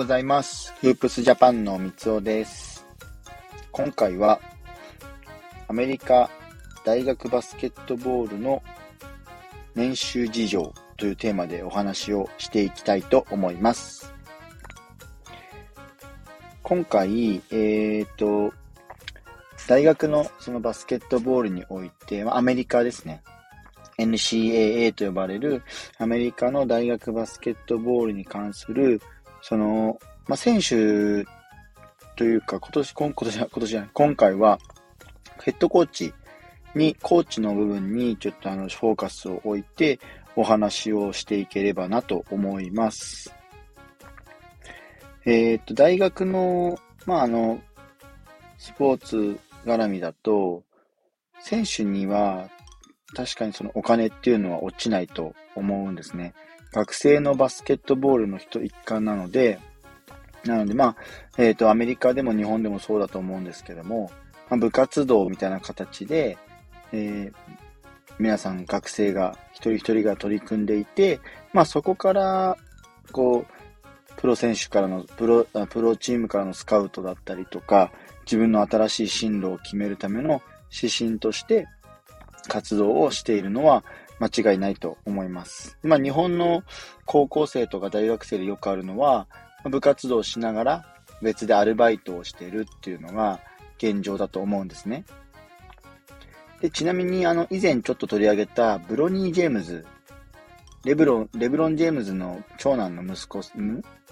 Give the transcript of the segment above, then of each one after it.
ございます。フープスジャパンの三尾です。今回はアメリカ大学バスケットボールの年収事情というテーマでお話をしていきたいと思います。今回、えっ、ー、と、大学のそのバスケットボールにおいて、アメリカですね。NCAA と呼ばれるアメリカの大学バスケットボールに関する、その、まあ、選手というか、今年、今年、今年じゃない、今回は、ヘッドコーチに、コーチの部分にちょっとあの、フォーカスを置いて、お話をしていければなと思います。えっ、と、大学の、まあ、あの、スポーツ絡みだと、選手には確かにそのお金っていうのは落ちないと思うんですね。学生のバスケットボールの人一環なので、なのでまあ、えっ、ー、と、アメリカでも日本でもそうだと思うんですけども、まあ、部活動みたいな形で、えー、皆さん学生が一人一人が取り組んでいて、まあそこから、こう、プロ選手からの、プロ、プロチームからのスカウトだったりとか、自分の新しい進路を決めるための指針として、活動をしているのは間違いないと思います。まあ、日本の高校生とか大学生でよくあるのは、部活動をしながら別でアルバイトをしているっていうのが現状だと思うんですね。でちなみに、あの、以前ちょっと取り上げたブロニー・ジェームズ、レブロン、レブロン・ジェームズの長男の息子、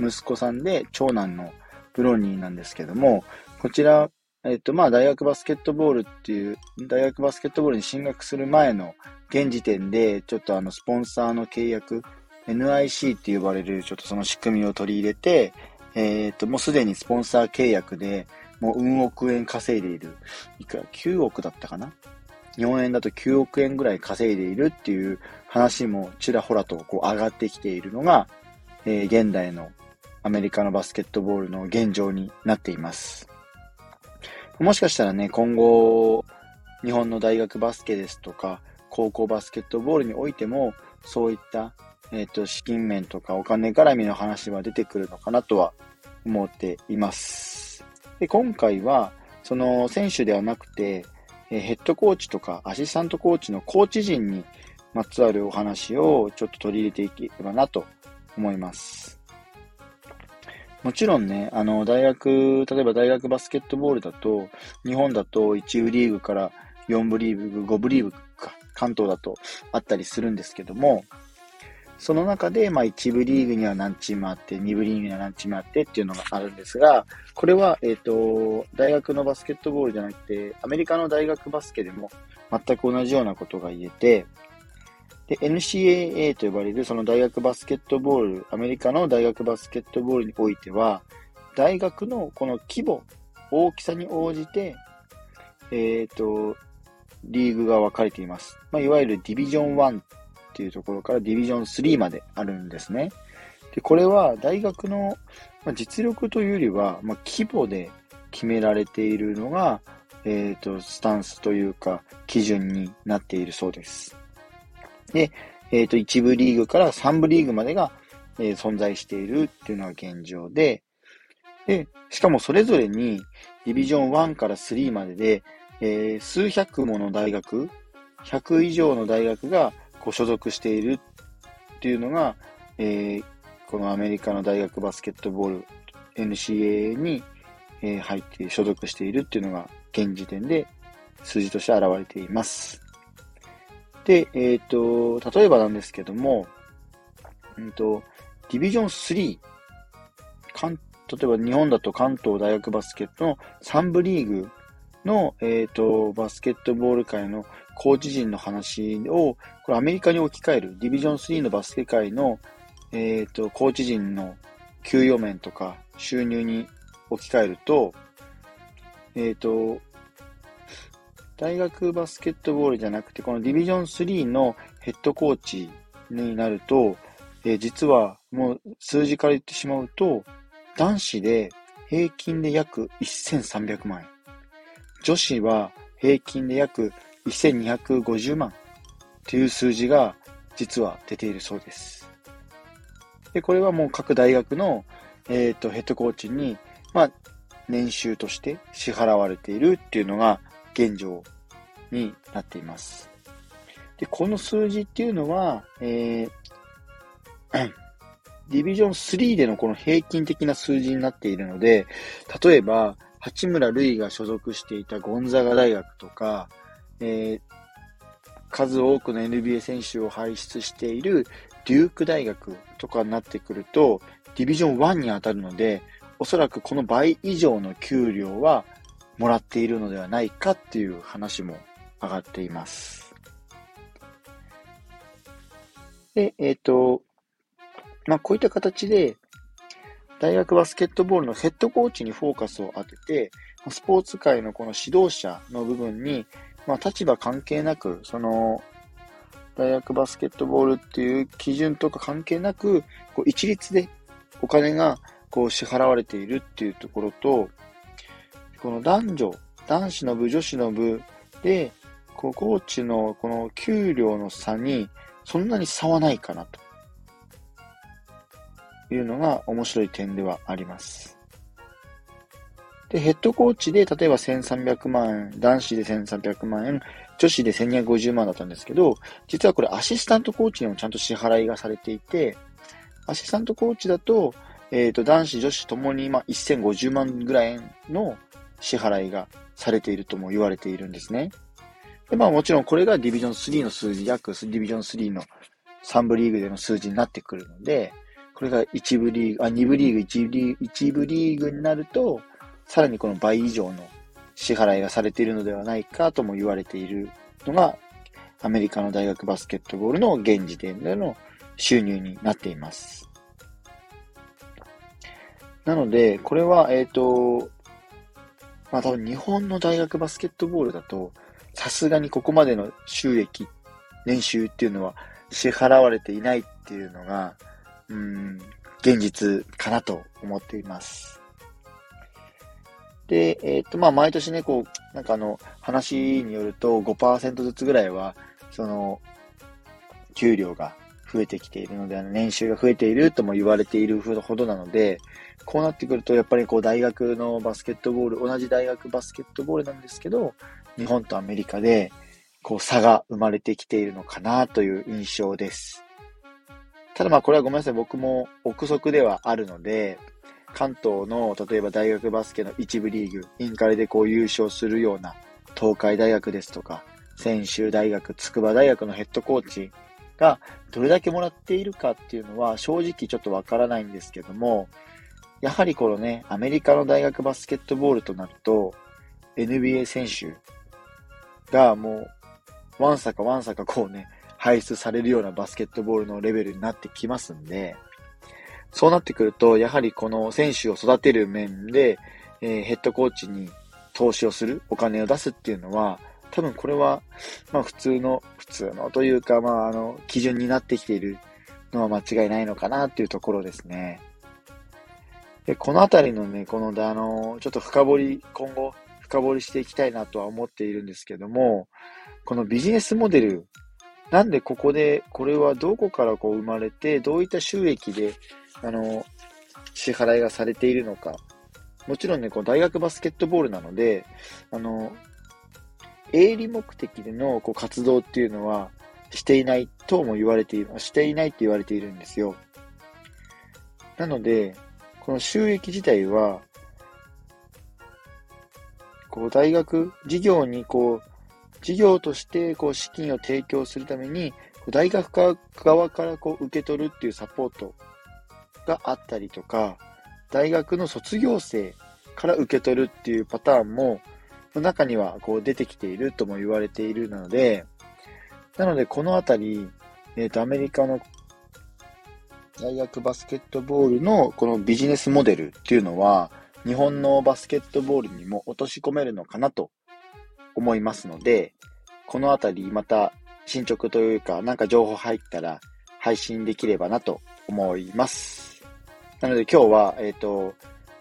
息子さんで長男のブロニーなんですけども、こちらえっと、まあ、大学バスケットボールっていう、大学バスケットボールに進学する前の現時点で、ちょっとあの、スポンサーの契約、NIC って呼ばれる、ちょっとその仕組みを取り入れて、えっと、もうすでにスポンサー契約で、もう、うん億円稼いでいる。いくら ?9 億だったかな？日本円だと9億円ぐらい稼いでいるっていう話もちらほらとこう上がってきているのが、えー、現代のアメリカのバスケットボールの現状になっています。もしかしたらね、今後、日本の大学バスケですとか、高校バスケットボールにおいても、そういった、えっ、ー、と、資金面とかお金絡みの話は出てくるのかなとは思っています。で、今回は、その選手ではなくて、えヘッドコーチとかアシスタントコーチのコーチ陣にまつわるお話をちょっと取り入れていければなと思います。もちろんね、あの、大学、例えば大学バスケットボールだと、日本だと1部リーグから4部リーグ、5部リーグ、関東だとあったりするんですけども、その中で、まあ、1部リーグには何チームあって、2部リーグには何チームあってっていうのがあるんですが、これは、えっ、と、大学のバスケットボールじゃなくて、アメリカの大学バスケでも全く同じようなことが言えて、で、NCAA と呼ばれるその大学バスケットボール、アメリカの大学バスケットボールにおいては、大学のこの規模、大きさに応じて、えっ、と、リーグが分かれています。まあ、いわゆるディビジョン1っていうところからディビジョン3まであるんですね。で、これは大学の実力というよりは、まあ、規模で決められているのが、え、ー、と、スタンスというか、基準になっているそうです。で、え、ー、と、1部リーグから3部リーグまでが、えー、存在しているっていうのが現状で、で、しかもそれぞれに、ディビジョン1から3までで、えー、数百もの大学、100以上の大学がこう所属しているっていうのが、えー、このアメリカの大学バスケットボール NCAA に、えー、入って所属しているっていうのが現時点で数字として現れています。で、えっ、ー、と、例えばなんですけども、うんと、ディビジョン3、関例えば日本だと関東大学バスケットの3部リーグの、えっ、ー、と、バスケットボール界のコーチ陣の話を、これアメリカに置き換える、ディビジョン3のバスケ界の、えっ、ー、と、コーチ陣の給与面とか収入に置き換えると、えっ、ー、と、大学バスケットボールじゃなくて、このディビジョン3のヘッドコーチになると、えー、実はもう数字から言ってしまうと、男子で平均で約1300万円。女子は平均で約1250万という数字が実は出ているそうです。で、これはもう各大学の、えっ、ー、と、ヘッドコーチに、まあ、年収として支払われているっていうのが現状になっています。で、この数字っていうのは、えー、ディビジョン3でのこの平均的な数字になっているので、例えば、八村塁が所属していたゴンザガ大学とか、えー、数多くの NBA 選手を輩出しているデューク大学とかになってくると、ディビジョン1に当たるので、おそらくこの倍以上の給料はもらっているのではないかっていう話も上がっています。で、えっ、ー、と、まあ、こういった形で、大学バスケットボールのヘッドコーチにフォーカスを当てて、スポーツ界のこの指導者の部分に、まあ、立場関係なく、その、大学バスケットボールっていう基準とか関係なく、こう一律でお金がこう支払われているっていうところと、この男女、男子の部、女子の部で、こうコーチのこの給料の差にそんなに差はないかなと。いうのが面白い点ではあります。で、ヘッドコーチで例えば1300万円、男子で1300万円、女子で1250万だったんですけど、実はこれアシスタントコーチにもちゃんと支払いがされていて、アシスタントコーチだと、えっ、ー、と、男子、女子ともに、まあ、1050万ぐらいの支払いがされているとも言われているんですね。で、まあもちろんこれがディビジョン3の数字、約ディビジョン3の3部リーグでの数字になってくるので、これが1部リーグ、あ、2部リーグ、1リーグ、1部リーグになると、さらにこの倍以上の支払いがされているのではないかとも言われているのが、アメリカの大学バスケットボールの現時点での収入になっています。なので、これは、えっ、ー、と、まあ多分日本の大学バスケットボールだと、さすがにここまでの収益、年収っていうのは支払われていないっていうのが、うん、現実かなと思っています。で、えっ、と、まあ、毎年ね、こう、なんかあの、話によると5%ずつぐらいは、その、給料が増えてきているので、あの年収が増えているとも言われているほどなので、こうなってくると、やっぱりこう大学のバスケットボール、同じ大学バスケットボールなんですけど、日本とアメリカで、こう差が生まれてきているのかなという印象です。ただまあこれはごめんなさい、僕も憶測ではあるので、関東の例えば大学バスケの一部リーグ、インカレでこう優勝するような東海大学ですとか、専修大学、筑波大学のヘッドコーチがどれだけもらっているかっていうのは正直ちょっとわからないんですけども、やはりこのね、アメリカの大学バスケットボールとなると、NBA 選手がもう、わんさかわんさかこうね、排出されるようなバスケットボールのレベルになってきますんで、そうなってくると、やはりこの選手を育てる面で、えー、ヘッドコーチに投資をする、お金を出すっていうのは、多分これは、まあ普通の、普通のというか、まああの、基準になってきているのは間違いないのかなっていうところですね。で、このあたりのね、この、あの、ちょっと深掘り、今後、深掘りしていきたいなとは思っているんですけども、このビジネスモデル、なんでここで、これはどこからこう生まれて、どういった収益で、あの、支払いがされているのか。もちろんね、こう大学バスケットボールなので、あの、営利目的でのこう活動っていうのはしていないとも言われている、していないって言われているんですよ。なので、この収益自体は、こう大学、事業にこう、事業としてこう資金を提供するために、大学側からこう受け取るっていうサポートがあったりとか、大学の卒業生から受け取るっていうパターンも、中にはこう出てきているとも言われているので、なのでこのあたり、えっ、ー、と、アメリカの大学バスケットボールのこのビジネスモデルっていうのは、日本のバスケットボールにも落とし込めるのかなと思いますので、このあたりまた進捗というか、なんか情報入ったら配信できればなと思います。なので今日は、えっ、ー、と、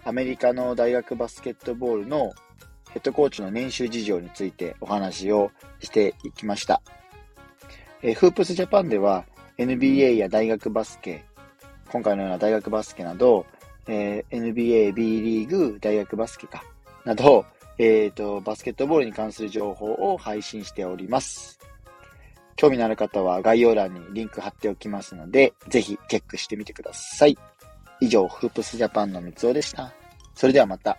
アメリカの大学バスケットボールのヘッドコーチの年収事情についてお話をしていきました。えー、フープスジャパンでは NBA や大学バスケ、今回のような大学バスケなど、えー、NBA、B リーグ、大学バスケか、など、えっ、ー、と、バスケットボールに関する情報を配信しております。興味のある方は概要欄にリンク貼っておきますので、ぜひチェックしてみてください。以上、フープスジャパンの三つおでした。それではまた。